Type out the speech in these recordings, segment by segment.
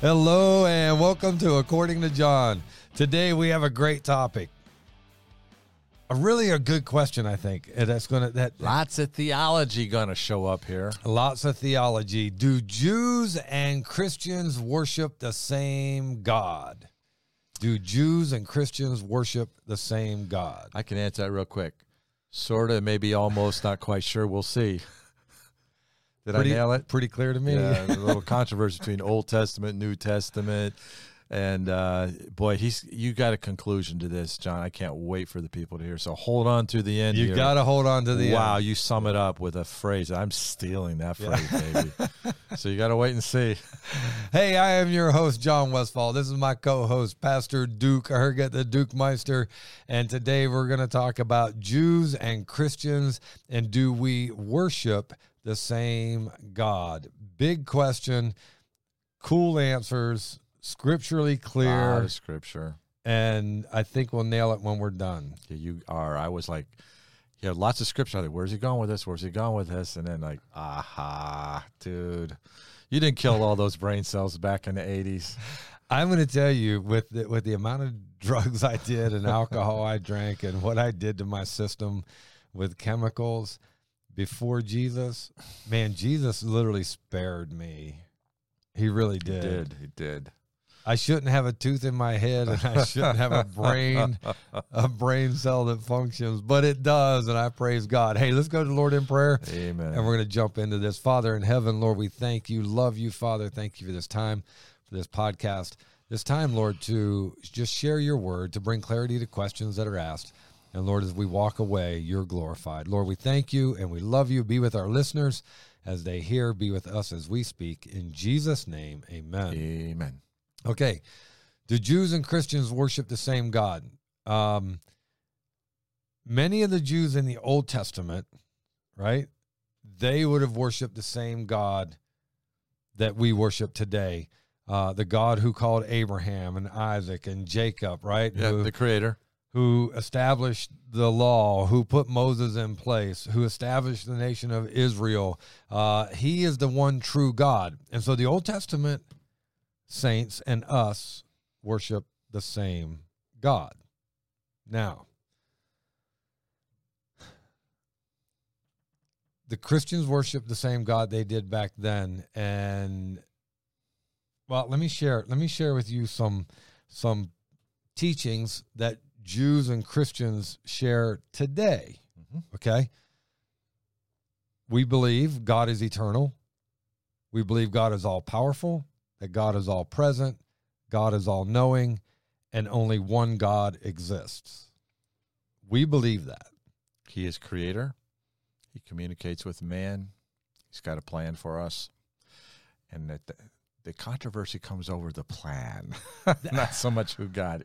Hello and welcome to According to John. Today we have a great topic. A really a good question, I think. and That's gonna that Lots of theology going to show up here. lots of theology. Do Jews and Christians worship the same God? Do Jews and Christians worship the same God? I can answer that real quick. Sort of, maybe almost, not quite sure. We'll see. Did pretty, I nail it? Pretty clear to me. Yeah, a little controversy between Old Testament, New Testament. And uh, boy, he's you got a conclusion to this, John. I can't wait for the people to hear. So hold on to the end. you got to hold on to the end. wow, end. you sum it up with a phrase. I'm stealing that phrase, baby. so you got to wait and see. Hey, I am your host, John Westfall. This is my co host, Pastor Duke Herget, the Duke Meister. And today we're going to talk about Jews and Christians and do we worship the same God? Big question, cool answers, scripturally Lot clear. of scripture. And I think we'll nail it when we're done. Yeah, you are. I was like, had lots of scripture. I was like, where's he going with this? Where's he going with this? And then like, aha, dude, you didn't kill all those brain cells back in the eighties. I'm going to tell you with the, with the amount of drugs I did and alcohol I drank and what I did to my system with chemicals before Jesus, man, Jesus literally spared me. He really did. He did. He did. I shouldn't have a tooth in my head and I shouldn't have a brain a brain cell that functions, but it does and I praise God. Hey, let's go to the Lord in prayer. Amen. And we're going to jump into this. Father in heaven, Lord, we thank you, love you, Father. Thank you for this time, for this podcast, this time, Lord, to just share your word, to bring clarity to questions that are asked. And Lord, as we walk away, you're glorified. Lord, we thank you and we love you. Be with our listeners as they hear, be with us as we speak. In Jesus' name, amen. Amen. Okay. Do Jews and Christians worship the same God? Um, many of the Jews in the Old Testament, right? They would have worshiped the same God that we worship today. Uh, the God who called Abraham and Isaac and Jacob, right? Yeah, Who- the creator. Who established the law, who put Moses in place, who established the nation of Israel. Uh, he is the one true God. And so the Old Testament saints and us worship the same God. Now, the Christians worship the same God they did back then. And well, let me share let me share with you some some teachings that Jews and Christians share today. Mhm. Okay. We believe God is eternal. We believe God is all powerful, that God is all present, God is all knowing, and only one God exists. We believe that. He is creator. He communicates with man. He's got a plan for us. And that the, controversy comes over the plan, not so much who God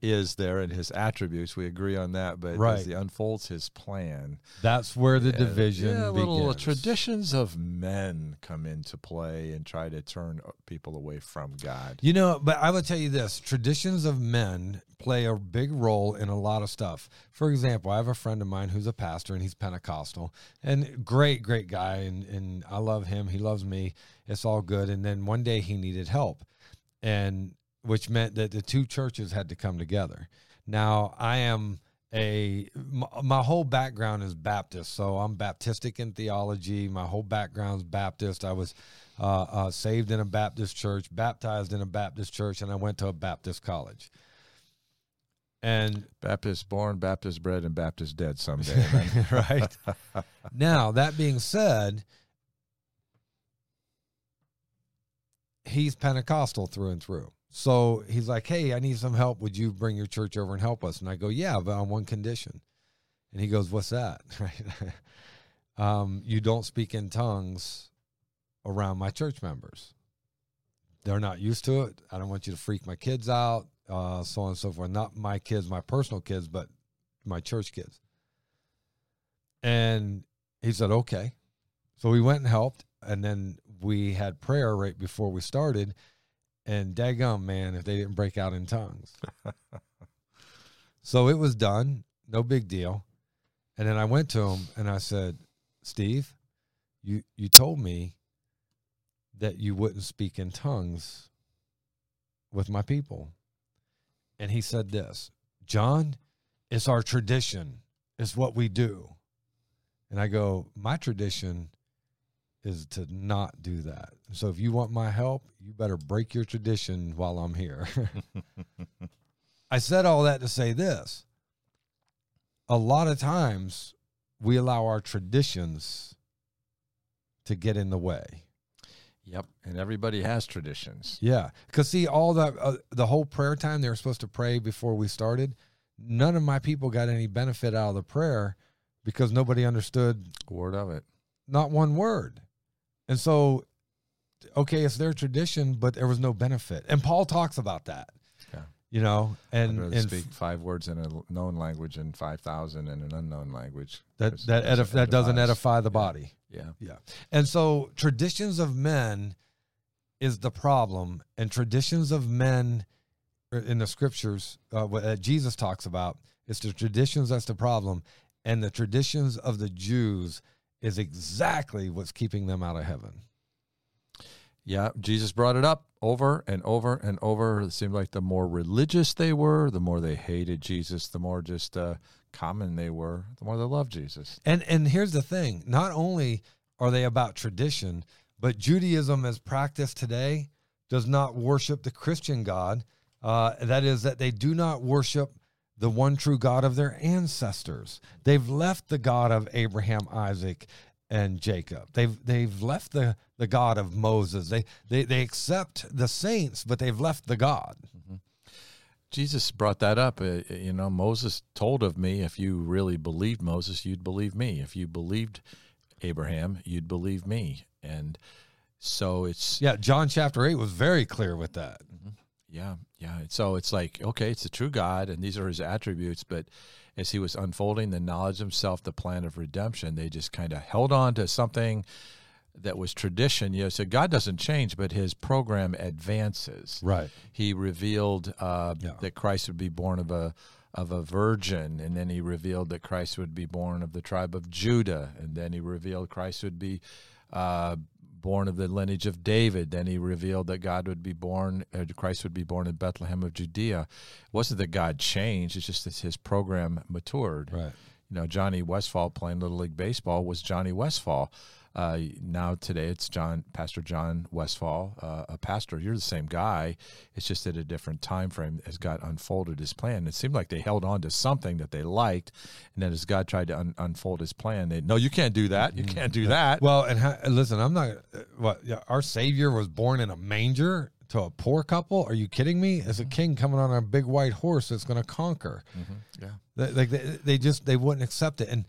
is there and his attributes. We agree on that, but Right. as he unfolds his plan, That's where the Yeah, division yeah, little traditions of men come into play and try to turn uh, people away from God. You know, but I will tell you this traditions of men play a big role in a lot of stuff. For example, I have a friend of mine who's a pastor and he's Pentecostal and great, great guy. And, and I love him. He loves me. It's all good. And then one day he needed help, and which meant that the two churches had to come together. Now, I am a my, my whole background is Baptist, so I'm Baptistic in theology. My whole background's Baptist. I was uh, uh, saved in a Baptist church, baptized in a Baptist church, and I went to a Baptist college. And Baptist born, Baptist bred, and Baptist dead someday. right now, that being said, he's Pentecostal through and through. So he's like, "Hey, I need some help. Would you bring your church over and help us?" And I go, "Yeah, but on one condition." And he goes, "What's that?" Right? um, you don't speak in tongues around my church members. They're not used to it. I don't want you to freak my kids out, uh, so on and so forth. Not my kids, my personal kids, but my church kids. And he said, okay. So we went and helped. And then we had prayer right before we started. And daggum, man, if they didn't break out in tongues. so it was done. No big deal. And then I went to him and I said, Steve, you, you told me that you wouldn't speak in tongues with my people. And he said this John, it's our tradition, it's what we do. And I go, My tradition is to not do that. So if you want my help, you better break your tradition while I'm here. I said all that to say this. A lot of times we allow our traditions to get in the way. Yep. And everybody has traditions. Yeah, because see, all the uh, the whole prayer time they were supposed to pray before we started. None of my people got any benefit out of the prayer because nobody understood a Word of it. not one word, and so okay, it's their tradition, but there was no benefit. And Paul talks about that. Yeah. you know, and and speak five words in a known language and 5,000 in an unknown language. that Because that edif- that doesn't edify the body. Yeah. Yeah. And so traditions of men is the problem. And traditions of men uh, in the scriptures, uh, what uh, Jesus talks about, it's the traditions that's the problem. And the traditions of the Jews is exactly what's keeping them out of heaven. Yeah, Jesus brought it up over and over and over. It seemed like the more religious they were, the more they hated Jesus, the more just uh, common they were, the more they loved Jesus. And and here's the thing: not only are they about tradition, but Judaism, as practiced today, does not worship the Christian God. Uh, that is, that they do not worship the one true God of their ancestors. They've left the God of Abraham, Isaac, and Jacob. They've they've left the the God of Moses. They they they accept the saints, but they've left the God. Jesus brought that up. Uh, you know, Moses told of me, if you really believed Moses, you'd believe me. If you believed Abraham, you'd believe me. And so it's Yeah, John chapter eight was very clear with that. Yeah, yeah. So it's like, okay, it's the true God, and these are his attributes. But as he was unfolding the knowledge of himself, the plan of redemption, they just kind of held on to something that was tradition. You know, so God doesn't change, but his program advances. Right. He revealed uh, Yeah. that Christ would be born of a of a virgin, and then he revealed that Christ would be born of the tribe of Judah, and then he revealed Christ would be uh, born of the lineage of David. Then he revealed that God would be born, uh, Christ would be born in Bethlehem of Judea. It wasn't that God changed; it's just that his program matured. Right. You know, Johnny Westfall playing Little League Baseball was Johnny Westfall. Uh, now today it's John Pastor John Westfall, uh, a pastor. You're the same guy. It's just at a different time frame as God unfolded His plan. It seemed like they held on to something that they liked, and then as God tried to un- unfold His plan, they no, you can't do that. You can't do that. Well, and ha- listen, I'm not. uh, What yeah, our Savior was born in a manger to a poor couple? Are you kidding me? As a king coming on a big white horse that's going to conquer. Mhm. Yeah. They, like they, they just they wouldn't accept it, and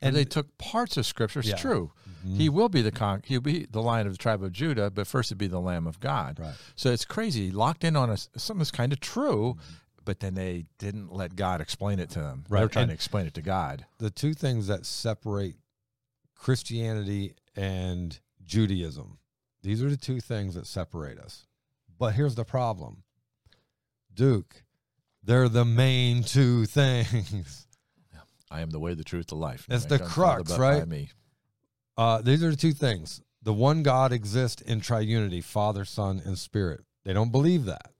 And and they took parts of Scripture. It's Yeah. true. Mm-hmm. He will be the con. He'll be the Lion of the tribe of Judah, but first it'd be the Lamb of God. Right. So it's crazy. Locked in on us. Something that's kind of true, mm-hmm. but then they didn't let God explain it to them. They're trying And- to explain it to God. the two things that separate Christianity and Judaism. These are the two things that separate us. But here's the problem, Duke. They're the main two things. I am the way, the truth, the life. That's the crux, Father but by right? Me. Uh, these are the two things. The one God exists in triunity, Father, Son, and Spirit. They don't believe that.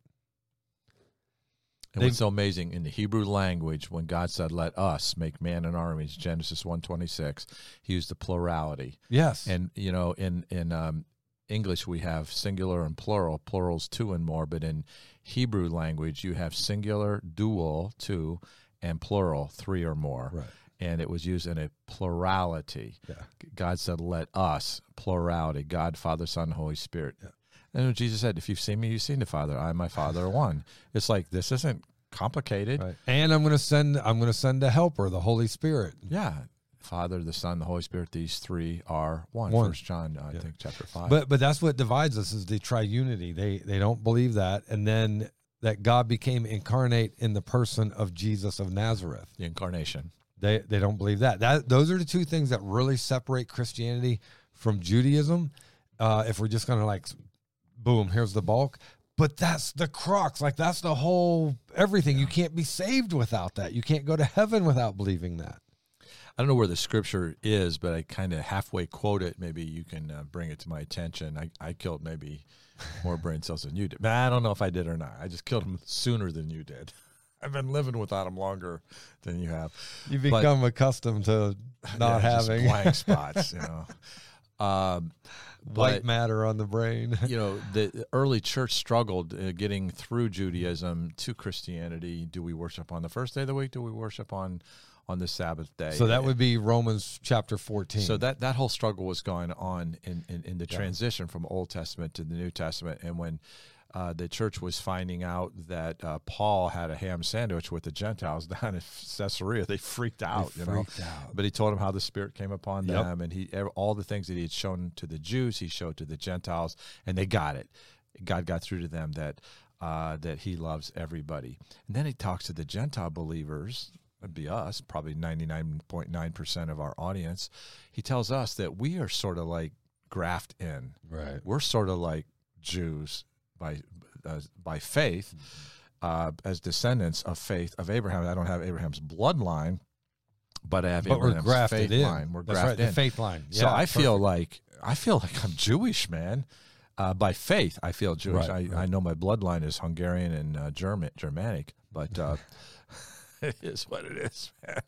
And They- what's so amazing in the Hebrew language, when God said, "Let us make man in our image," Genesis one twenty six, He used the plurality. Yes. And you know, in in um, English we have singular and plural. Plural's two and more, but in Hebrew language you have singular, dual, two, and plural, three or more. right. And it was used in a plurality. Yeah. God said, "Let us," plurality. God, Father, Son, Holy Spirit. Yeah. And Jesus said, "If you've seen me, you've seen the Father. I and my Father are one." It's like this isn't complicated. Right. And I'm going to send. I'm going to send a helper, the Holy Spirit. Yeah. Father, the Son, the Holy Spirit, these three are one. One. First John, I Yeah. think, chapter five. But but that's what divides us is the triunity. They they don't believe that, and then that God became incarnate in the person of Jesus of Nazareth. the incarnation. They they don't believe that. That those are the two things that really separate Christianity from Judaism. Uh, if we're just gonna like, boom, here's the bulk. But that's the crux. Like that's the whole everything. You can't be saved without that. You can't go to heaven without believing that. I don't know where the scripture is, but I kind of halfway quote it. Maybe you can uh, bring it to my attention. I, I killed maybe more brain cells than you did. But I don't know if I did or not. I just killed them sooner than you did. I've been living without them longer than you have. You become but, accustomed to not yeah, having blank spots, you know. Um, White but, matter on the brain. you know, the early church struggled uh, getting through Judaism to Christianity. Do we worship on the first day of the week? Do we worship on on the Sabbath day. So that would be Romans chapter 14. So that, that whole struggle was going on in, in, in the yeah. transition from Old Testament to the New Testament. And when uh, the church was finding out that uh, Paul had a ham sandwich with the Gentiles down in Caesarea. They freaked out, they you freaked know. Out. But he told them how the Spirit came upon yep. them, and he all the things that he had shown to the Jews, he showed to the Gentiles, and they got it. God got through to them that uh, that He loves everybody. And then he talks to the Gentile believers, would be us, probably 99.9% of our audience. He tells us that we are sort of like graft in. Right. We're sort of like Jews by uh, by faith, uh, as descendants of faith of Abraham. I don't have Abraham's bloodline, but I have but Abraham's we're grafted faith in. line. We're That's grafted right, in. the faith line. so Yeah, I feel like I feel like I'm Jewish, man. Uh, by faith, I feel Jewish. Right, I, right. I know my bloodline is Hungarian and uh, German, Germanic, but uh, it is what it is, man.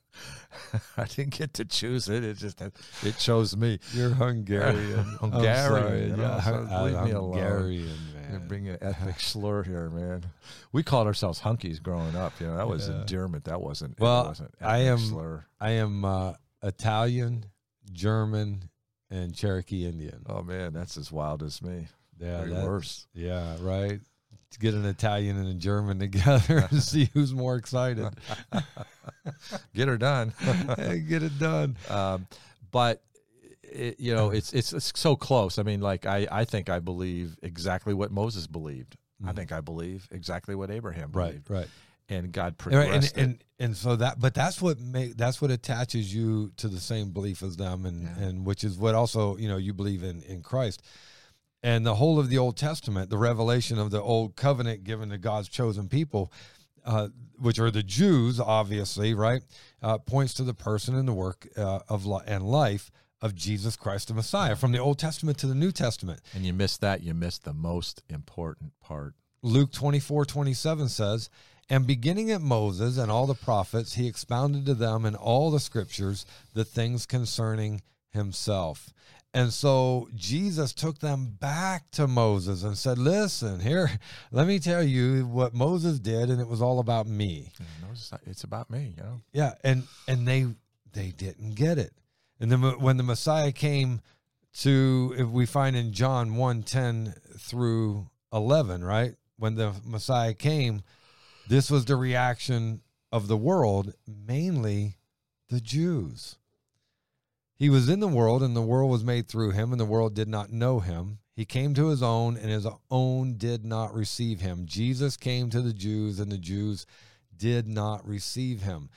I didn't get to choose it. It just it chose me. You're Hungarian. Hungarian, sorry, know, yeah, so leave me alone. Hungarian, Man. bringing an ethnic slur here, man. We called ourselves hunkies growing up. You know, that was Yeah. endearment. That wasn't. Well, it wasn't I am- Slur. I am uh, Italian, German, and Cherokee Indian. Oh man, that's as wild as me. Yeah, Very worse. Yeah, right. To get an Italian and a German together and see who's more excited. Get her done. Get it done. um, but it, you know, it's, it's it's so close. I mean, like I I think I believe exactly what Moses believed. I Mhm. think I believe exactly what Abraham believed. right. Right. And God And, progressed and, it. and and so that but that's what make that's what attaches you to the same belief as them and Yeah. and which is what also you know you believe in in Christ and the whole of the Old Testament the revelation of the old covenant given to God's chosen people uh, which are the Jews obviously right uh, points to the person and the work uh, of li- and life of Jesus Christ the Messiah from the Old Testament to the New Testament and you miss that. You miss the most important part. Luke 24, 27 says, And beginning at Moses and all the prophets, he expounded to them in all the scriptures the things concerning himself. And so Jesus took them back to Moses and said, Listen, here, let me tell you what Moses did, and it was all about me. It's, it's about me. You know. Yeah, and and they they didn't get it. And then when the Messiah came to if we find in John 1:10 through 11, right? When the Messiah came, this was the reaction of the world, mainly the Jews. He was in the world and the world was made through him and the world did not know him. He came to his own and his own did not receive him. Jesus came to the Jews and the Jews did not receive him.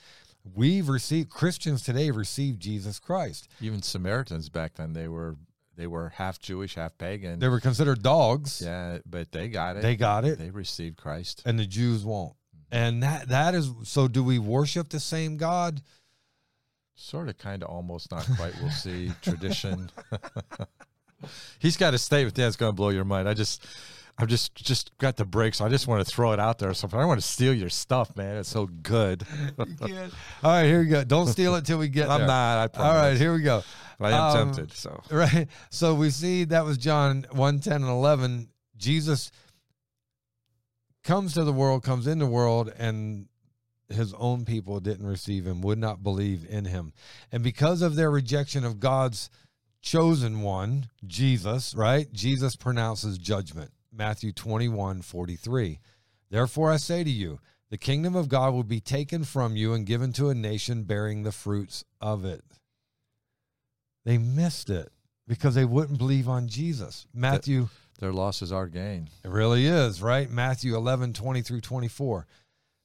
We've received Christians today received Jesus Christ. Even Samaritans back then, they were they were half Jewish, half pagan. They were considered dogs. yeah, but they got it. They got it, They received Christ. and the Jews won't. Mm-hmm. And that that is so. Do we worship the same God? Sort of, kind of, almost, not quite. We'll see. Tradition. He's got a statement that's going to blow your mind. I just, I've just just got the break, so I just want to throw it out there. or something. I want to steal your stuff, man. It's so good. All right, here we go. Don't steal it till we get I'm there. not. I promise. All right, here we go. But I am Um, tempted. So Right. So we see that was John 1 10 and 11. Jesus comes to the world, comes in the world, and his own people didn't receive him, would not believe in him. And because of their rejection of God's chosen one, Jesus, right? Jesus pronounces judgment. Matthew 21 43. Therefore I say to you, the kingdom of God will be taken from you and given to a nation bearing the fruits of it. They missed it because they wouldn't believe on Jesus. Matthew, their loss is our gain. it really is, right? Matthew 11, 20 through 24.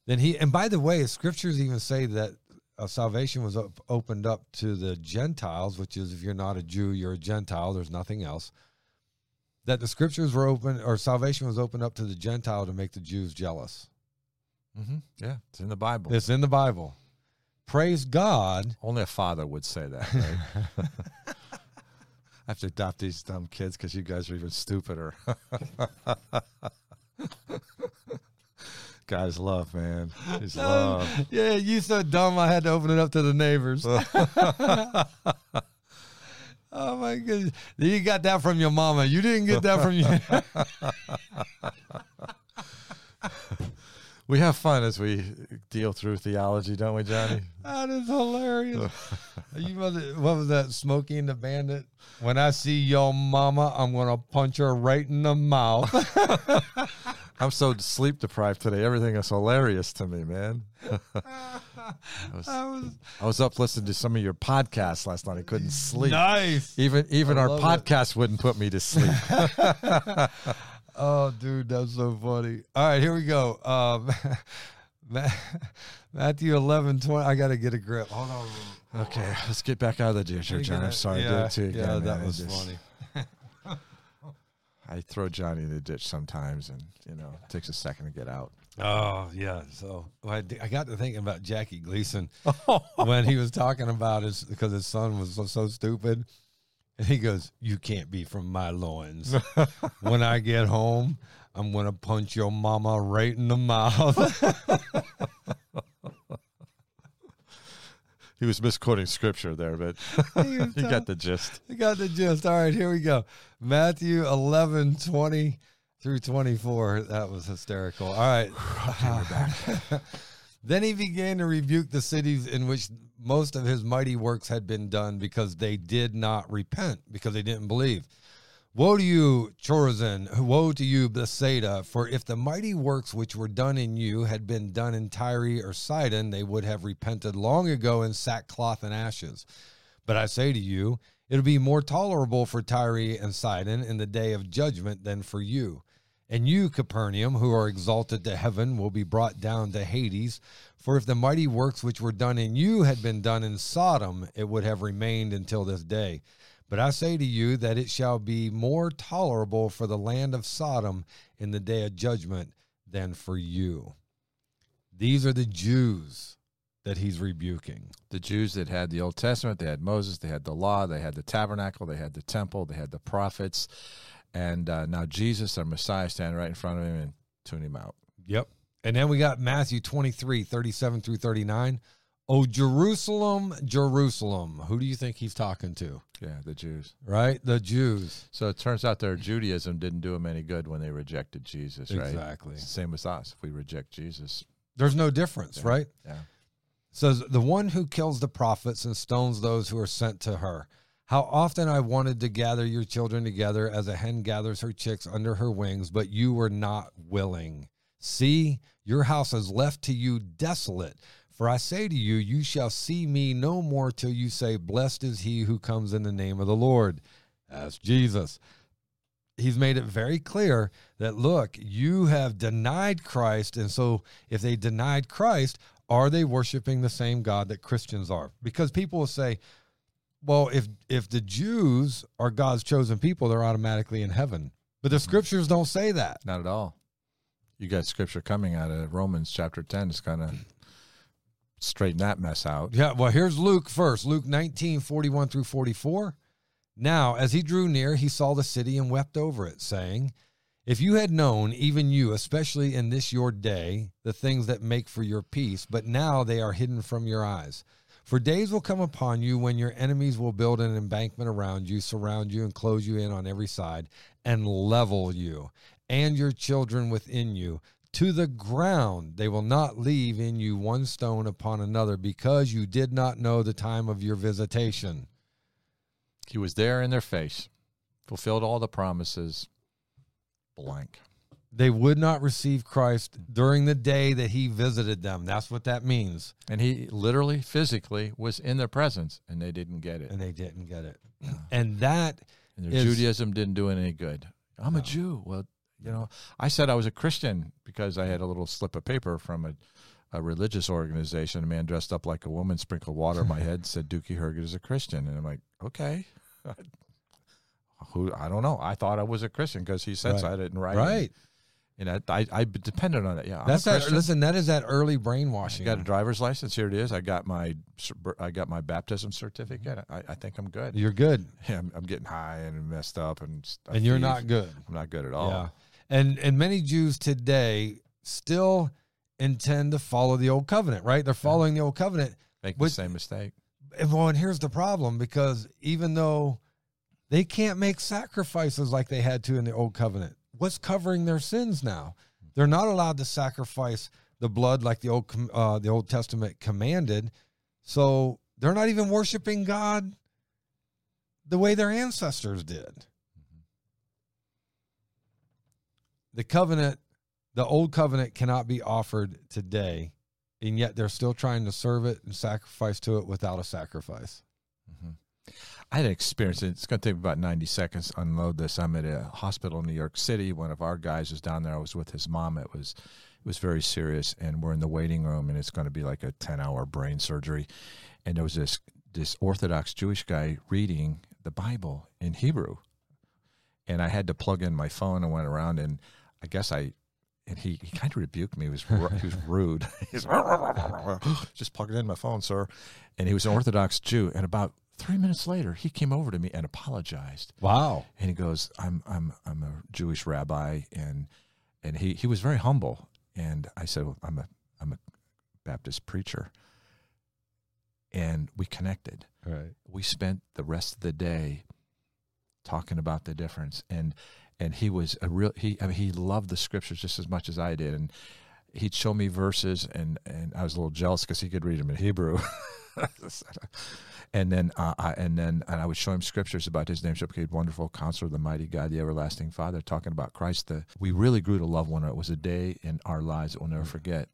Then he, and by the way, scriptures even say that uh, salvation was op- opened up to the Gentiles, which is if you're not a Jew, you're a Gentile, there's nothing else. That the scriptures were open, or salvation was opened up to the Gentile to make the Jews jealous. Mm-hmm. Yeah, it's in the Bible. It's in the Bible. praise God. Only a father would say that, right? I have to adopt these dumb kids because you guys are even stupider. guys love, man. He's love. Yeah, you so dumb. I had to open it up to the neighbors. Oh my goodness! You got that from your mama. You didn't get that from you. we have fun as we deal through theology, don't we, Johnny? that is hilarious. you was what was that? Smokey and the Bandit. When I see your mama, I'm gonna punch her right in the mouth. I'm so sleep deprived today. Everything is hilarious to me, man. I, was, I was I was up listening to some of your podcasts last night. I couldn't sleep. nice. Even even I our love it. podcast wouldn't put me to sleep. Oh, dude, that's so funny. All right, here we go. Um, Matthew 11, 20. I got to get a grip. Hold on. okay, let's get back out of the ditch here, John. I'm sorry. I Yeah, did it to you yeah, again, that man. Was just- funny. I throw Johnny in the ditch sometimes, and you know, it takes a second to get out. Oh, yeah. So I got to thinking about Jackie Gleason when he was talking about his, because his son was so, so stupid. And he goes, You can't be from my loins. when I get home, I'm going to punch your mama right in the mouth. He was misquoting scripture there, but He got the gist. You got the gist. All right, here we go. Matthew 11, 20 through 24. That was hysterical. All right. then he began to rebuke the cities in which most of his mighty works had been done because they did not repent, because they didn't believe. Woe to you, Chorazin! Woe to you, Bethsaida! For if the mighty works which were done in you had been done in Tyre or Sidon, they would have repented long ago in sackcloth and ashes. But I say to you, it'll be more tolerable for Tyre and Sidon in the day of judgment than for you. And you, Capernaum, who are exalted to heaven, will be brought down to Hades. For if the mighty works which were done in you had been done in Sodom, it would have remained until this day. But I say to you that it shall be more tolerable for the land of Sodom in the day of judgment than for you. These are the Jews that he's rebuking. The Jews that had the Old Testament, they had Moses, they had the law, they had the tabernacle, they had the temple, they had the prophets, and uh, now Jesus, our Messiah, standing right in front of him and tune him out. Yep. And then we got Matthew 23, 37 through 39. Oh, Jerusalem, Jerusalem. Who do you think he's talking to? Yeah, the Jews. Right? The Jews. So it turns out their Judaism didn't do them any good when they rejected Jesus, right? Exactly. It's the same with us. If we reject Jesus, There's no difference, Yeah. right? yeah. says the one who kills the prophets and stones those who are sent to her how often i wanted to gather your children together as a hen gathers her chicks under her wings but you were not willing. See your house is left to you desolate. For i say to you you shall see me no more till you say blessed is he who comes in the name of the lord. That's jesus. He's made it very clear that look you have denied christ and so if they denied christ are they worshiping the same god that christians are? Because people will say well if if the jews are god's chosen people they're automatically in heaven but the mm-hmm. scriptures don't say that Not at all. You got scripture coming out of Romans chapter 10. It's going to straighten that mess out. Yeah, well, here's Luke first. Luke 19, 41 through 44. Now, as he drew near, he saw the city and wept over it, saying, If you had known, even you, especially in this your day, the things that make for your peace, but now they are hidden from your eyes. For days will come upon you when your enemies will build an embankment around you, surround you, and close you in on every side, and level you and your children within you to the ground. They will not leave in you one stone upon another because you did not know the time of your visitation. He was there in their face, fulfilled all the promises. Blank. They would not receive Christ during the day that he visited them. That's what that means. And he literally, physically was in their presence, and they didn't get it. And they didn't get it. And that, And their is- Judaism didn't do it any good. I'm No. a Jew. Well, you know, I said I was a Christian because I had a little slip of paper from a, a religious organization. A man dressed up like a woman sprinkled water on my head, said Dookie Herget is a Christian. And I'm like, okay. Who I don't know. I thought I was a Christian because he said so. I didn't write it. And I, I, I depended on it. Yeah, I'm That's that. Listen, that is that early I brainwashing. got a driver's license. Here it is. I got my I got my baptism certificate. I, I think I'm good. You're good, Yeah, I'm, I'm getting high and messed up and and you're not good. I'm not good at all. Yeah, and and many Jews today still intend to follow the old covenant. Right? They're following the old covenant. Make the same mistake. And well, and here's the problem because even though they can't make sacrifices like they had to in the old covenant, what's covering their sins now? They're not allowed to sacrifice the blood like the old uh, the Old Testament commanded. So they're not even worshiping God the way their ancestors did. The covenant, the old covenant cannot be offered today, and yet they're still trying to serve it and sacrifice to it without a sacrifice. I had an experience. It's going to take about 90 seconds to unload this. I'm at a hospital in New York City. One of our guys was down there. I was with his mom. It was it was very serious, and we're in the waiting room, and it's going to be like a 10 hour brain surgery. And there was this this Orthodox Jewish guy reading the Bible in Hebrew, and I had to plug in my phone and went around, and I guess I. And he, he kind of rebuked me. He was he was rude. He's just plug it in my phone, sir. And he was an Orthodox Jew. And about three minutes later, he came over to me and apologized. Wow. And he goes, "I'm I'm I'm a Jewish rabbi," and and he he was very humble. And I said, well, "I'm a I'm a Baptist preacher." And we connected. Right. We spent the rest of the day talking about the difference, and and he was a real he I mean, he loved the scriptures just as much as I did, and he'd show me verses, and and I was a little jealous because he could read them in Hebrew. and then uh, I, and then and I would show him scriptures about his name wonderful counselor the mighty God the everlasting father talking about Christ the we really grew to love one another it was a day in our lives that we'll never forget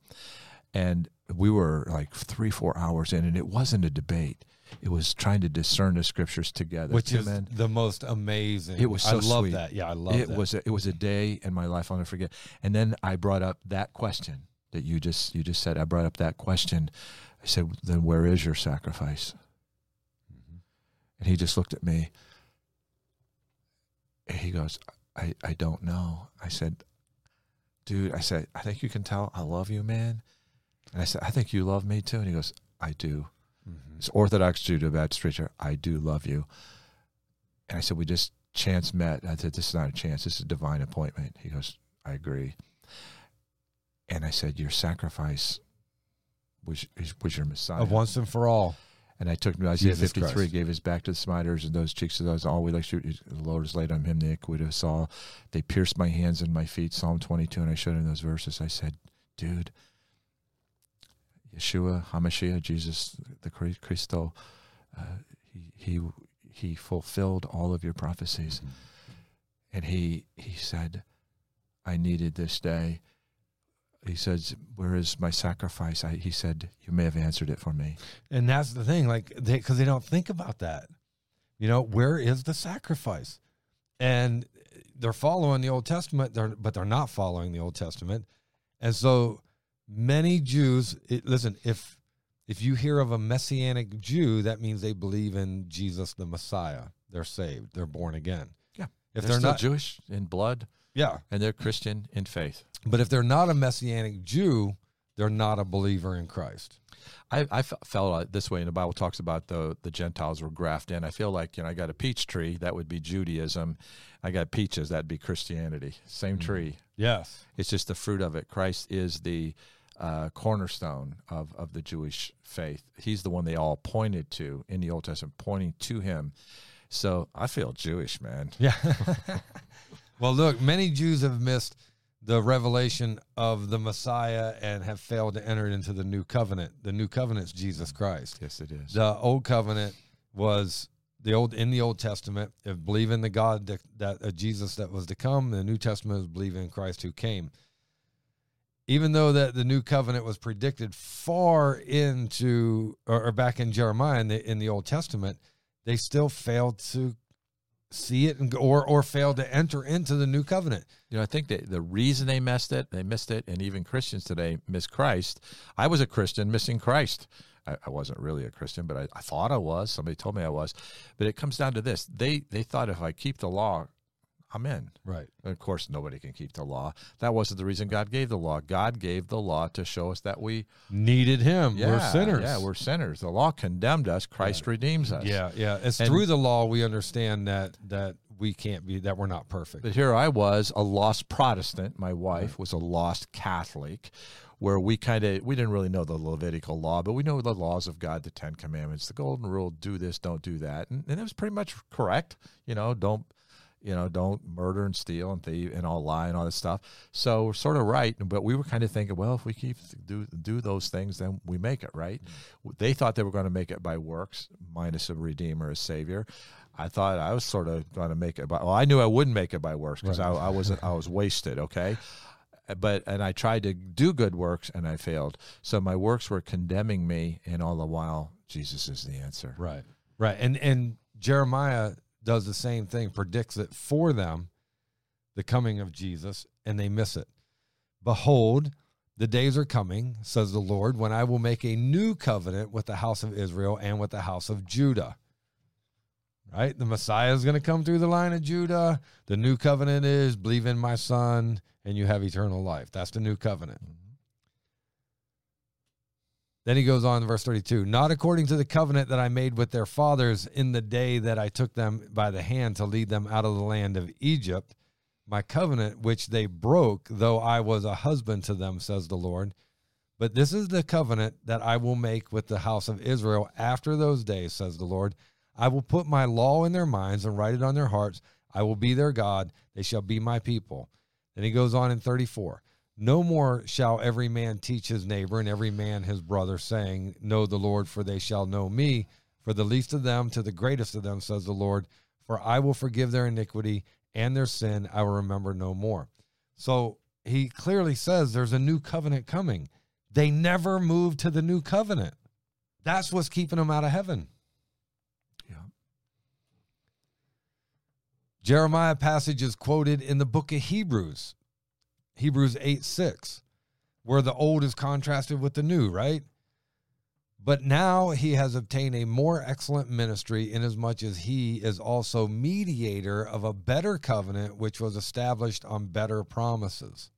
and we were like 3 4 hours in and it wasn't a debate it was trying to discern the scriptures together Which Two is men. the most amazing. It was I so love sweet. that. Yeah, I love it that. was a, it was a day in my life I'll never forget. And then I brought up that question that you just you just said. I brought up that question. I said, "Then where is your sacrifice?" Mm-hmm. And he just looked at me. He goes, "I I don't know." I said, "Dude," I said, "I think you can tell I love you, man." And I said, "I think you love me too." And he goes, "I do." Mhm. It's Orthodox Jew to Baptist preacher. I do love you. And I said, we just chance met. I said, this is not a chance. This is a divine appointment. He goes, I agree. And I said, your sacrifice was is- was your Messiah. Of once and for all. And I took him to Isaiah Jesus 53, Christ. gave his back to the smiters and those cheeks to those. All we like shoot. The Lord has laid on him the iniquity of all. They pierced my hands and my feet. Psalm 22. And I showed him those verses. I said, dude, Yeshua, Hamashiach, Jesus, the Chri- Christo, uh, he, he, he fulfilled all of your prophecies. And he, he said, I needed this day. He says, where is my sacrifice? I, he said, you may have answered it for me. And that's the thing, like, they because they don't think about that. You know, where is the sacrifice? And they're following the Old Testament, they're, but they're not following the Old Testament. And so many Jews, it, listen, if if you hear of a messianic Jew, that means they believe in Jesus the Messiah. They're saved. They're born again. Yeah. If they're, they're, still not, Jewish in blood yeah. and they're Christian in faith. But if they're not a messianic Jew, they're not a believer in Christ. I, I felt this way, and the Bible talks about the the Gentiles were grafted in. I feel like you know I got a peach tree that would be Judaism, I got peaches that'd be Christianity. Same tree. Yes. It's just the fruit of it. Christ is the uh, cornerstone of of the Jewish faith. He's the one they all pointed to in the Old Testament, pointing to Him. So I feel Jewish, man. Yeah. well, look, many Jews have missed the revelation of the Messiah and have failed to enter into the new covenant. The new covenant is Jesus Christ. Yes, it is. The old covenant was the old in the Old Testament of believing the God that, that uh, Jesus that was to come. The New Testament is believing in Christ who came. Even though that the new covenant was predicted far into or, or back in Jeremiah in the in the Old Testament, they still failed to see it and or or failed to enter into the new covenant. You know, I think that the reason they missed it, they missed it, and even Christians today miss Christ. I was a Christian missing Christ. I, I wasn't really a Christian, but I, I thought I was. Somebody told me I was. But it comes down to this: they they thought if I keep the law, I'm in. Right. Of course, nobody can keep the law. That wasn't the reason God gave the law. God gave the law to show us that we Needed him. yeah, we're sinners. Yeah, we're sinners. The law condemned us. Christ redeems us. Yeah, yeah. It's And- through the law we understand that that we can't be that we're not perfect. But here I was, a lost Protestant. My wife was a lost Catholic, where we kind of we didn't really know the Levitical law, but we know the laws of God, the Ten Commandments, the Golden Rule: do this, don't do that, and, and it was pretty much correct. You know, don't you know, don't murder and steal and thieve and all lie and all this stuff. So we're sort of right, but we were kind of thinking, well, if we keep do do those things, then we make it right. Mm. They thought they were going to make it by works, minus a redeemer, a savior. I thought I was sort of going to make it by. Well, I knew I wouldn't make it by works because I, I was I was wasted. Okay, uh, but and I tried to do good works and I failed. So my works were condemning me, and all the while Jesus is the answer. Right. Right. And and Jeremiah does the same thing, predicts it for them, the coming of Jesus, and they miss it. Behold, the days are coming, says the Lord, when I will make a new covenant with the house of Israel and with the house of Judah. Right? The Messiah is going to come through the line of Judah. The new covenant is believe in my son and you have eternal life. That's the new covenant. Then he goes on in verse 32 Not according to the covenant that I made with their fathers in the day that I took them by the hand to lead them out of the land of Egypt, my covenant which they broke, though I was a husband to them, says the Lord. But this is the covenant that I will make with the house of Israel after those days, says the Lord. I will put my law in their minds and write it on their hearts. I will be their God. They shall be my people. Then he goes on in 34. No more shall every man teach his neighbor and every man his brother, saying, Know the Lord, for they shall know me. For the least of them to the greatest of them, says the Lord. For I will forgive their iniquity and their sin I will remember no more. So he clearly says there's a new covenant coming. They never moved to the new covenant. That's what's keeping them out of heaven. Yeah. Jeremiah passage is quoted in the book of Hebrews, Hebrews 8 6, where the old is contrasted with the new, right? But now he has obtained a more excellent ministry, inasmuch as he is also mediator of a better covenant, which was established on better promises.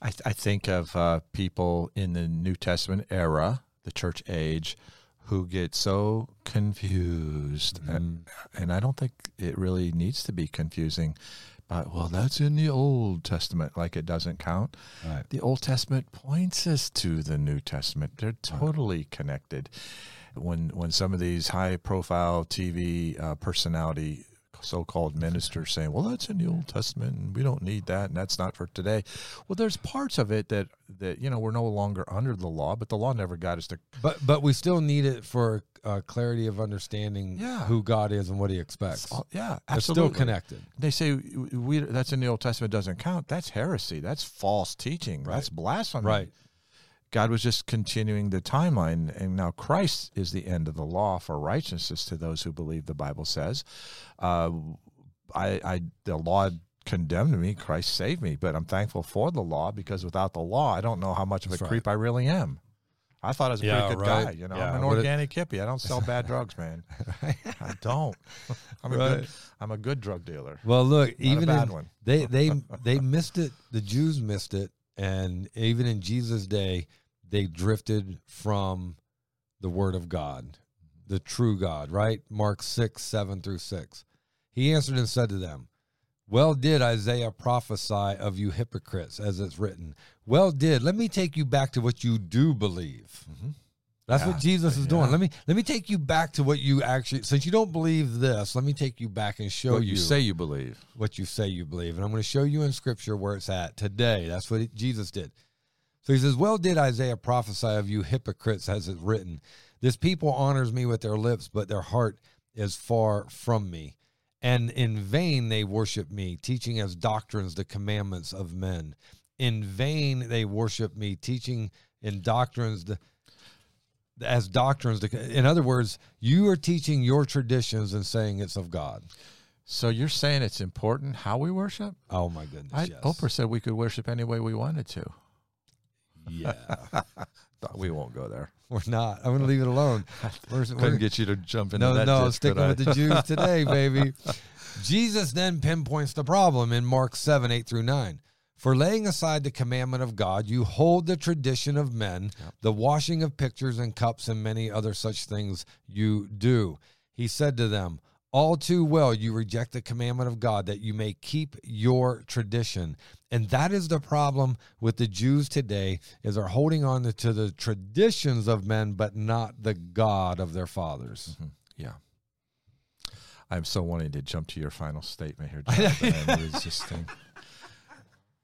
I, th- I think of uh, people in the New Testament era, the church age, who get so confused. And, and I don't think it really needs to be confusing. But, well, that's in the Old Testament, like it doesn't count. Right. The Old Testament points us to the New Testament. They're totally connected. When when some of these high profile TV uh, personality so called ministers saying, "Well, that's in the Old Testament, and we don't need that, and that's not for today." Well, there's parts of it that that you know we're no longer under the law, but the law never got us to. But but we still need it for uh, clarity of understanding Yeah. who God is and what He expects. Yeah, They're still connected. They say we that's in the Old Testament doesn't count. That's heresy. That's false teaching. That's blasphemy. Right. God was just continuing the timeline, and now Christ is the end of the law for righteousness to those who believe. The Bible says, uh, "I, I, the law condemned me. Christ saved me." But I'm thankful for the law because without the law, I don't know how much of That's a right. creep I really am. I thought I was a Yeah, pretty good right. guy. You know, Yeah, I'm an what it- organic hippie. I don't sell bad drugs, man. I don't. I'm a Right. good. I'm a good drug dealer. Well, look, Not even bad in- one. they they they missed it. The Jews missed it, and even in Jesus' day, they drifted from the Word of God, the true God. Right? Mark six seven through six. He answered and said to them, "Well did Isaiah prophesy of you hypocrites, as it's written. Well did. Let me take you back to what you do believe." Mhm. That's Yeah. what Jesus is doing. Yeah. Let me let me take you back to what you actually. Since you don't believe this, let me take you back and show What you say you believe. what you say you believe. And I'm going to show you in scripture where it's at today. That's what Jesus did. So he says, Well, did Isaiah prophesy of you hypocrites, as it's written? This people honors me with their lips, but their heart is far from me. And in vain they worship me, teaching as doctrines the commandments of men. In vain they worship me, teaching in doctrines the as doctrines. In other words, you are teaching your traditions and saying it's of God. So you're saying it's important how we worship? Oh my goodness! I, yes. Oprah said we could worship any way we wanted to. Yeah. We won't go there. We're not. I'm going to leave it alone. We're, Couldn't we're- get you to jump into no, that. no, ditch, sticking with the Jews today, baby. Jesus then pinpoints the problem in Mark 7 8 through 9. For laying aside the commandment of God, you hold the tradition of men, the washing of pictures and cups, and many other such things you do. He said to them, All too well you reject the commandment of God that you may keep your tradition. And that is the problem with the Jews today is they're holding on to the traditions of men, but not the God of their fathers. Mm-hmm. Yeah. I'm so wanting to jump to your final statement here, Jonathan. I'm resisting.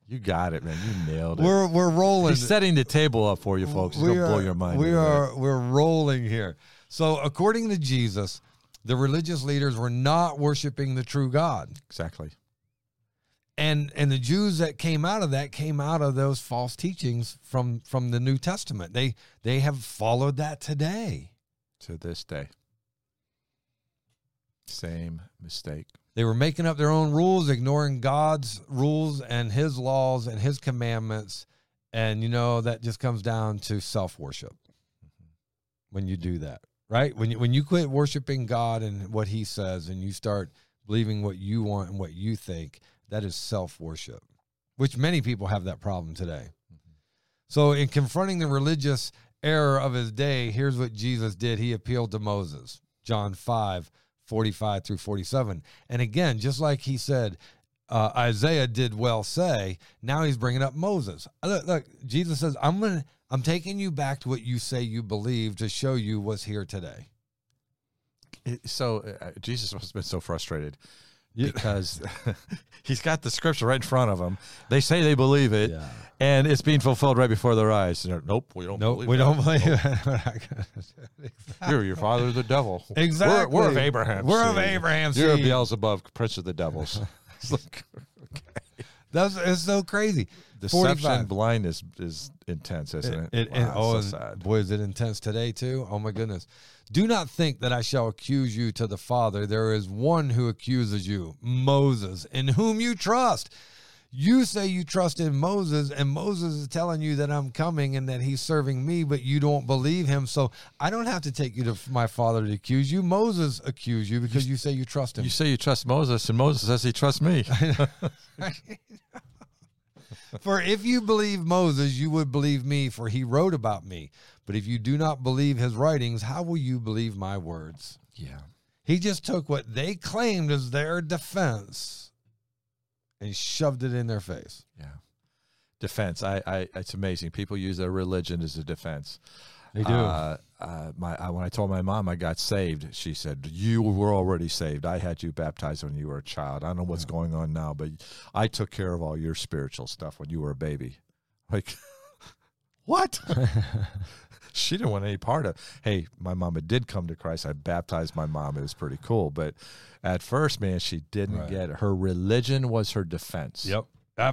You got it, man. You nailed it. We're we're rolling. He's setting the table up for you, folks. We gonna blow your mind. We are we're rolling here. So according to Jesus, the religious leaders were not worshiping the true God. exactly. And and the Jews that came out of that came out of those false teachings from from the New Testament. They they have followed that today. To this day, same mistake. They were making up their own rules, ignoring God's rules and his laws and his commandments. And you know that just comes down to self-worship. Mm-hmm. When you do that, right? When you when you quit worshiping God and what he says and you start believing what you want and what you think, that is self-worship. Which many people have that problem today. So in confronting the religious error of his day, here's what Jesus did. He appealed to Moses. John 5, 45 through 47. And again, just like he said, uh, Isaiah did well say, now he's bringing up Moses. Uh, Look, look Jesus says, I'm going to, I'm taking you back to what you say you believe to show you what's here today. It- so uh, Jesus must have been so frustrated because he's got the scripture right in front of him. They say they believe it, Yeah. and it's being fulfilled right before their eyes. Nope, we don't. Nope, believe we that. don't believe Nope. You're your father, the devil. Exactly. We're, we're of Abraham. We're of seed. Abraham's You're seed. Beelzebub, prince of the devils. It's like, That's it's so crazy. Deception, 45. blindness is intense, isn't it? It, and, Wow, oh, so and boy, is it intense today too? Oh my goodness! Do not think that I shall accuse you to the Father. There is one who accuses you, Moses, in whom you trust. You say you trust in Moses, and Moses is telling you that I'm coming and that he's serving me, but you don't believe him. So I don't have to take you to my father to accuse you. Moses accused you because you say you trust him. You say you trust Moses, and Moses says he trusts me. For if you believe Moses, you would believe me, for he wrote about me. But if you do not believe his writings, how will you believe my words? yeah. He just took what they claimed as their defense and shoved it in their face. Yeah. Defense. I, I, it's amazing. People use their religion as a defense. They do. Uh, uh, my, I, when I told my mom I got saved, she said, "You were already saved. I had you baptized when you were a child. I don't know what's going on now, but I took care of all your spiritual stuff when you were a baby." Like, what? she didn't want any part of. Hey, my mama did come to Christ. I baptized my mom. It was pretty cool, but at first, man, she didn't Right. get it. Her religion was her defense. yep. Uh,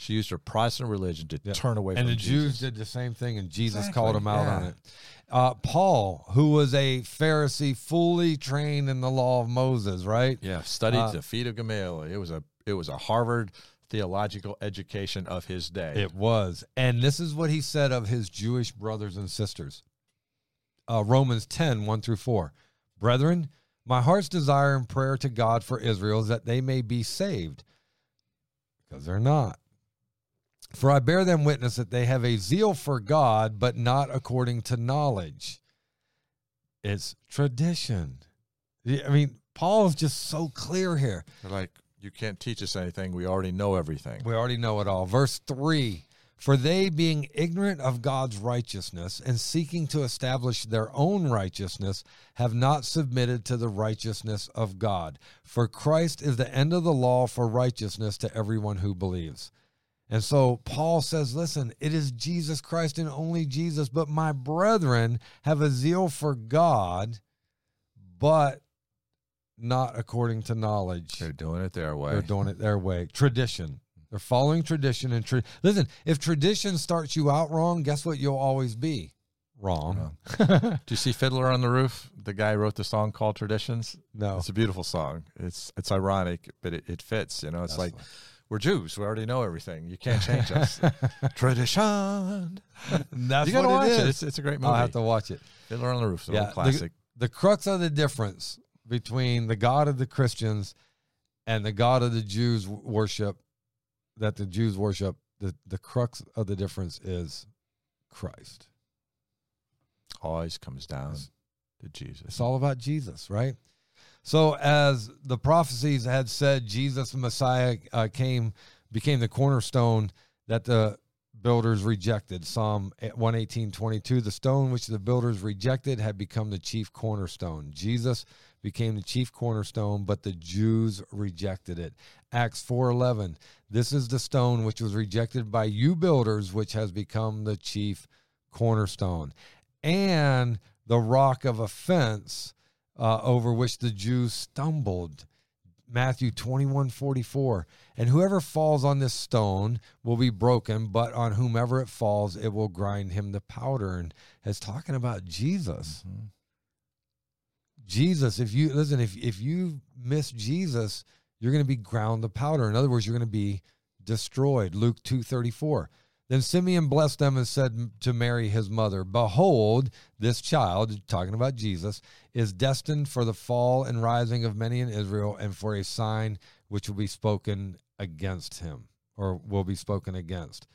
She used her Protestant religion to Yep. turn away and from And the Jews did the same thing, and Jesus Exactly, called them out yeah. on it. Uh, Paul, who was a Pharisee, fully trained in the law of Moses, right? Yeah, studied Uh, the feet of Gamaliel. It was a it was a Harvard theological education of his day. It was. And this is what he said of his Jewish brothers and sisters. Uh, Romans 10, 1 through 4. Brethren, my heart's desire and prayer to God for Israel is that they may be saved, because they're not. For I bear them witness that they have a zeal for God, but not according to knowledge. It's tradition. I mean, Paul is just so clear here. Like, you can't teach us anything. We already know everything. We already know it all. Verse 3 For they, being ignorant of God's righteousness and seeking to establish their own righteousness, have not submitted to the righteousness of God. For Christ is the end of the law for righteousness to everyone who believes. And so Paul says, Listen, it is Jesus Christ and only Jesus, but my brethren have a zeal for God, but not according to knowledge. They're doing it their way. They're doing it their way. Tradition. They're following tradition and tra- listen. If tradition starts you out wrong, guess what? You'll always be wrong. Do you see Fiddler on the Roof? The guy wrote the song called Traditions. No, It's a beautiful song. It's it's ironic, but it, it fits. You know, it's like we're Jews. We already know everything. You can't change us. Tradition. that's you gotta what watch it it. is. It's, it's a great movie. I'll have to watch it. Fiddler on the Roof. It's Yeah, classic. The crux of the difference between the God of the Christians and the God of the Jews worship, that the Jews worship, the, the crux of the difference is Christ. Always comes down to Jesus. It's all about Jesus, right? So, as the prophecies had said, Jesus, the Messiah, uh, came, became the cornerstone that the builders rejected. Psalm 118, 22. The stone which the builders rejected had become the chief cornerstone. Jesus became the chief cornerstone, but the Jews rejected it. Acts 4:11. This is the stone which was rejected by you builders, which has become the chief cornerstone. And the rock of offense uh, over which the Jews stumbled. Matthew 21 44. And whoever falls on this stone will be broken, but on whomever it falls, it will grind him to powder. And it's talking about Jesus. Mm-hmm. Jesus, if you listen, if if you miss Jesus, you're going to be ground to powder. In other words, you're going to be destroyed. Luke 2:34. Then Simeon blessed them and said to Mary, his mother, Behold, this child, talking about Jesus, is destined for the fall and rising of many in Israel and for a sign which will be spoken against him or will be spoken against.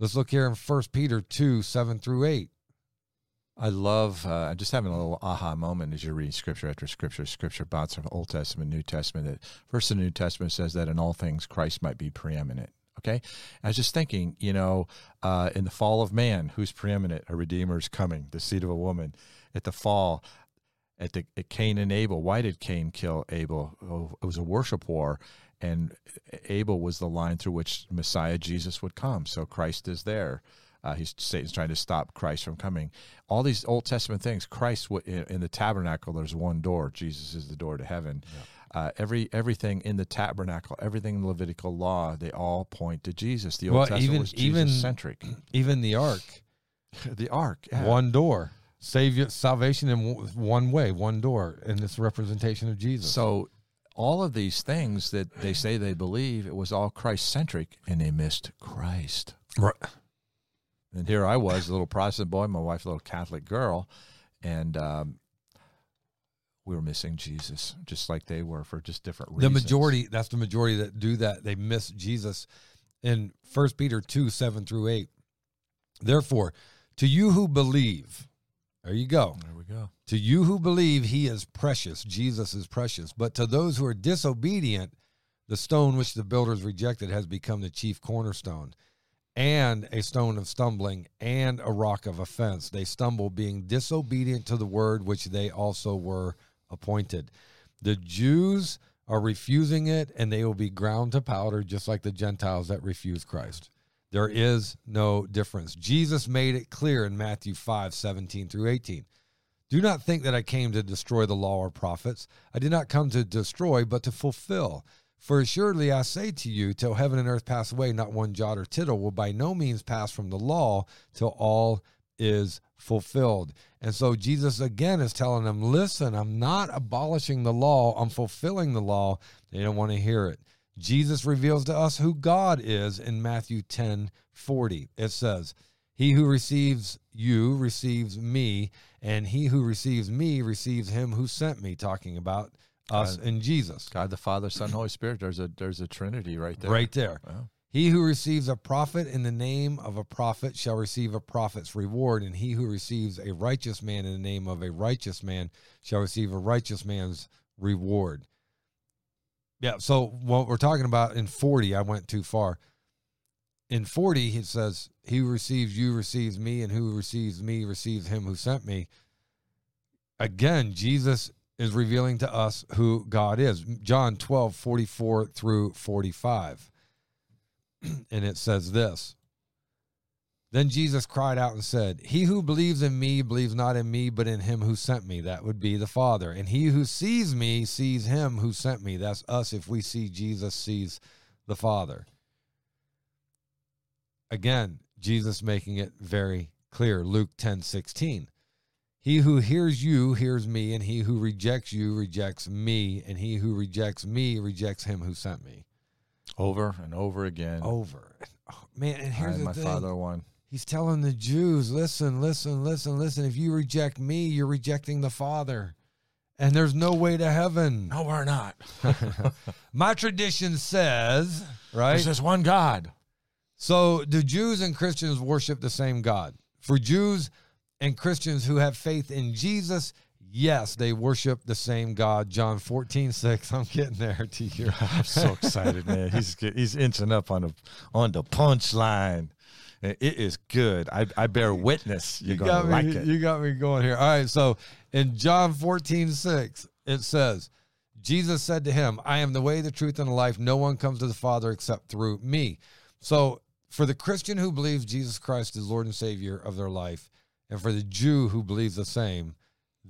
Let's look here in 1 Peter 2 7 through 8. I love, uh, just having a little aha moment as you're reading scripture after scripture, scripture bouts from Old Testament, New Testament. That first the New Testament says that in all things Christ might be preeminent. Okay. I was just thinking, you know, uh, in the fall of man, who's preeminent? A redeemer is coming, the seed of a woman. At the fall, at the at Cain and Abel, why did Cain kill Abel? Oh, it was a worship war, and Abel was the line through which Messiah Jesus would come. So Christ is there. Uh, he's Satan's trying to stop Christ from coming. All these Old Testament things, Christ in, in the tabernacle, there's one door. Jesus is the door to heaven. Yeah uh, every everything in the tabernacle, everything in the Levitical law, they all point to Jesus. The Old well, Testament even, was Jesus centric. Even the ark, the ark, yeah. one door, save salvation in one way, one door, in this representation of Jesus. So all of these things that they say they believe, it was all Christ centric, and they missed Christ. Right. And here I was, a little Protestant boy, my wife, a little Catholic girl, and um, we were missing Jesus, just like they were for just different reasons. The majority, that's the majority that do that. They miss Jesus. In First Peter 2 7 through 8. Therefore, to you who believe, there you go. There we go. To you who believe, he is precious. Jesus is precious. But to those who are disobedient, the stone which the builders rejected has become the chief cornerstone and a stone of stumbling and a rock of offense. They stumble, being disobedient to the word which they also were appointed. The Jews are refusing it, and they will be ground to powder, just like the Gentiles that refuse Christ. There is no difference. Jesus made it clear in Matthew 5 17 through 18. Do not think that I came to destroy the law or prophets. I did not come to destroy, but to fulfill. For assuredly I say to you, till heaven and earth pass away, not one jot or tittle will by no means pass from the law till all is fulfilled. And so Jesus again is telling them, listen, I'm not abolishing the law, I'm fulfilling the law. They don't want to hear it. Jesus reveals to us who God is in Matthew 10 40. It says, He who receives you receives me, and he who receives me receives him who sent me, talking about us God, and Jesus. God the Father, Son, Holy Spirit. There's a there's a Trinity right there. Right there. Wow. He who receives a prophet in the name of a prophet shall receive a prophet's reward, and he who receives a righteous man in the name of a righteous man shall receive a righteous man's reward. Yeah, so what we're talking about in 40, I went too far. In 40, he says, He who receives you receives me, and who receives me receives him who sent me. Again, Jesus is revealing to us who God is. John 12, 44 through 45. and it says this Then Jesus cried out and said, He who believes in me believes not in me, but in him who sent me. That would be the Father. And he who sees me sees him who sent me. That's us. If we see Jesus, sees the Father. Again, Jesus making it very clear. Luke 10 16. He who hears you hears me, and he who rejects you rejects me, and he who rejects me rejects him who sent me. Over and over again. Over. Oh, man, and here's the my thing. father one. He's telling the Jews, listen, listen, listen, listen. If you reject me, you're rejecting the Father. and there's no way to heaven. No, we're not. My tradition says, right? There's just one God. So, do Jews and Christians worship the same God? For Jews and Christians who have faith in Jesus, yes, they worship the same God. John 14, 6. I'm getting there to you. I'm so excited, man. He's he's inching up on the on the punchline. It is good. I, I bear witness. You're you gonna got like it. You got me going here. All right. So in John 14, 6, it says, Jesus said to him, I am the way, the truth, and the life. No one comes to the Father except through me. So for the Christian who believes Jesus Christ is Lord and Savior of their life, and for the Jew who believes the same,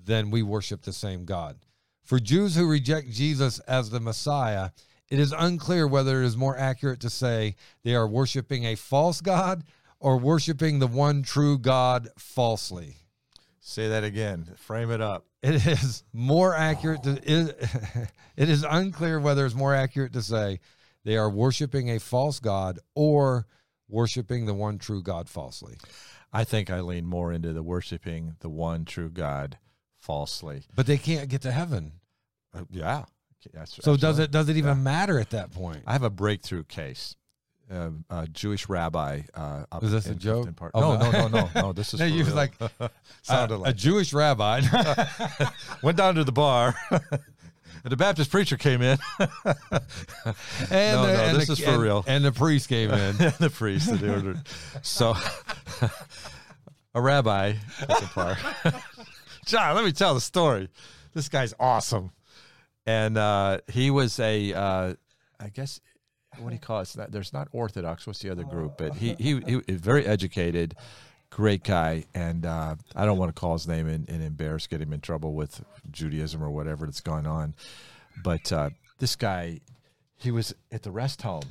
then we worship the same God. For Jews who reject Jesus as the Messiah, it is unclear whether it is more accurate to say they are worshiping a false God or worshiping the one true God falsely. Say that again. Frame it up. It is more accurate to it, it is unclear whether it's more accurate to say they are worshiping a false God or worshiping the one true God falsely. I think I lean more into the worshiping the one true God falsely. But they can't get to heaven. Uh, yeah. That's, So does it does it even Yeah. matter at that point? I have a breakthrough case. Uh, a Jewish rabbi. Uh, Is this in a joke? Oh, no, no. no, no, no. This is No, you was like, sounded Uh, a Jewish rabbi. went down to the bar. and the Baptist preacher came in. and No, the, no, and this the- is for and- real. And the priest came in. the priest. The order. So, a rabbi. Clifton Park. John, let me tell the story. This guy's awesome, and uh, he was a, uh, I guess, what do you call it? It's not- There's not Orthodox. What's the other group? But he he he was very educated, great guy, and uh, I don't want to call his name and, and embarrass, get him in trouble with Judaism or whatever that's going on. But uh, this guy, he was at the rest home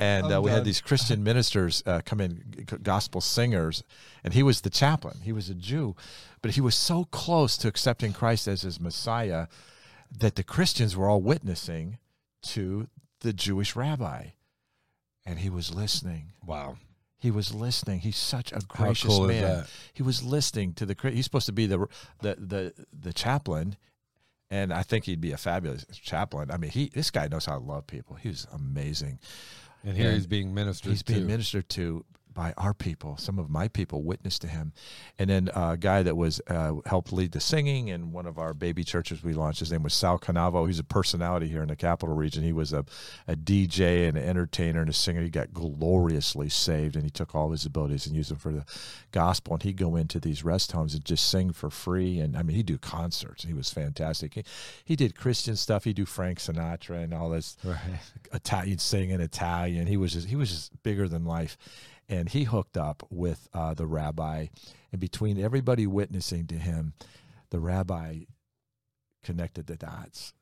and uh, we had these Christian ministers uh, come in, gospel singers, and he was the chaplain. He was a Jew, but he was so close to accepting Christ as his Messiah that the Christians were all witnessing to the Jewish rabbi, and he was listening. Wow. He was listening. He's such a gracious cool man. He was listening to the. He's supposed to be the the the the chaplain, and I think he'd be a fabulous chaplain. I mean, he this guy knows how to love people. He was amazing. And here And he's being ministered He's being to. ministered to by our people. Some of my people witnessed to him, and then a guy that was uh, helped lead the singing in one of our baby churches we launched. His name was Sal Canavo. He's a personality here in the capital region. He was a, a DJ and an entertainer and a singer. He got gloriously saved, and he took all his abilities and used them for the gospel. And he'd go into these rest homes and just sing for free. And I mean, he'd do concerts. He was fantastic. He, he did Christian stuff. He'd do Frank Sinatra and all this Right. Italian sing in Italian. He was just, he was just bigger than life, and he hooked up with uh, the rabbi, and between everybody witnessing to him, the rabbi connected the dots.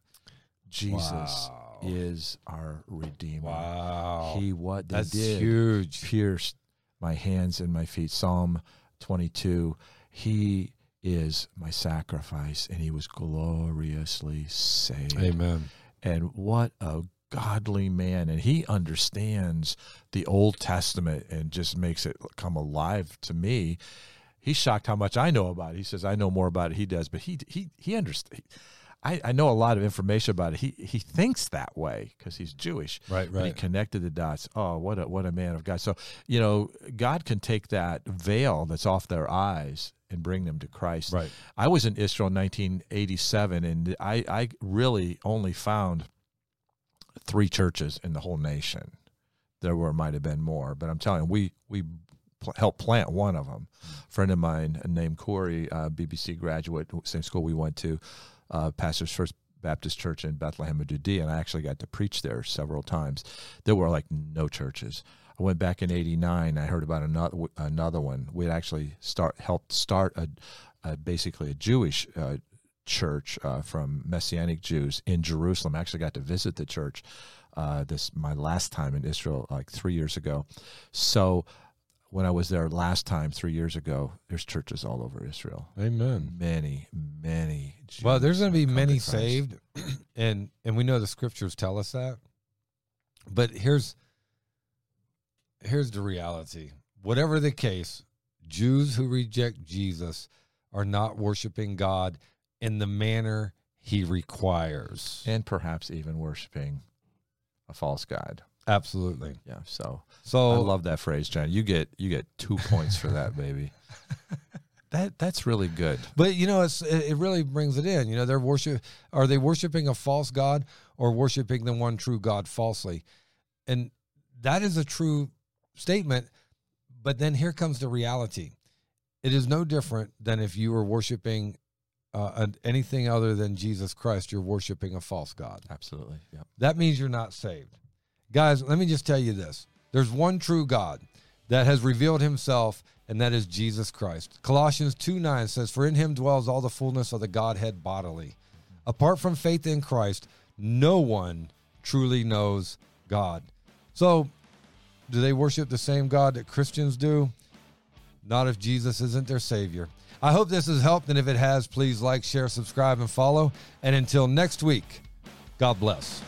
Jesus Wow. is our redeemer. Wow. He what they That's did huge. pierced my hands and my feet. Psalm 22. He is my sacrifice, and he was gloriously saved Amen. and what a godly man and he understands the old testament and just makes it come alive to me he's shocked how much i know about it he says i know more about it he does but he he he understands I, I know a lot of information about it. He he thinks that way because he's Jewish. Right, But he connected the dots. Oh, what a what a man of God. So you know, God can take that veil that's off their eyes and bring them to Christ. Right. I was in Israel in 1987, and I, I really only found three churches in the whole nation. There were might have been more, but I'm telling you, we we pl- helped plant one of them. A friend of mine named Corey, uh, BBC graduate, same school we went to, uh, pastors First Baptist Church in Bethlehem of Judea, and I actually got to preach there several times. There were like no churches. I went back in '89. I heard about another another one. We had actually start helped start a, a basically a Jewish uh, church uh, from Messianic Jews in Jerusalem. I actually got to visit the church uh, this my last time in Israel like three years ago. So when I was there last time three years ago, there's churches all over Israel. Amen. Many, many. Well, there's going to be many saved, and and we know the scriptures tell us that. But here's here's the reality. Whatever the case, Jews who reject Jesus are not worshiping God in the manner he requires. and perhaps even worshiping a false god. Absolutely. Yeah. So So I love that phrase, John. You get you get two points for that, baby. That that's really good. But you know, it's it really brings it in. You know, they're worship. Are they worshiping a false god or worshiping the one true God falsely? And that is a true statement. But then here comes the reality. It is no different than if you were worshiping uh, anything other than Jesus Christ. You're worshiping a false god. Absolutely. Yep. That means you're not saved. Guys, let me just tell you this. There's one true God that has revealed himself, and that is Jesus Christ. Colossians 2 9 says, For in him dwells all the fullness of the Godhead bodily. Apart from faith in Christ, no one truly knows God. So, do they worship the same God that Christians do? Not if Jesus isn't their Savior. I hope this has helped, and if it has, please like, share, subscribe, and follow. And until next week, God bless.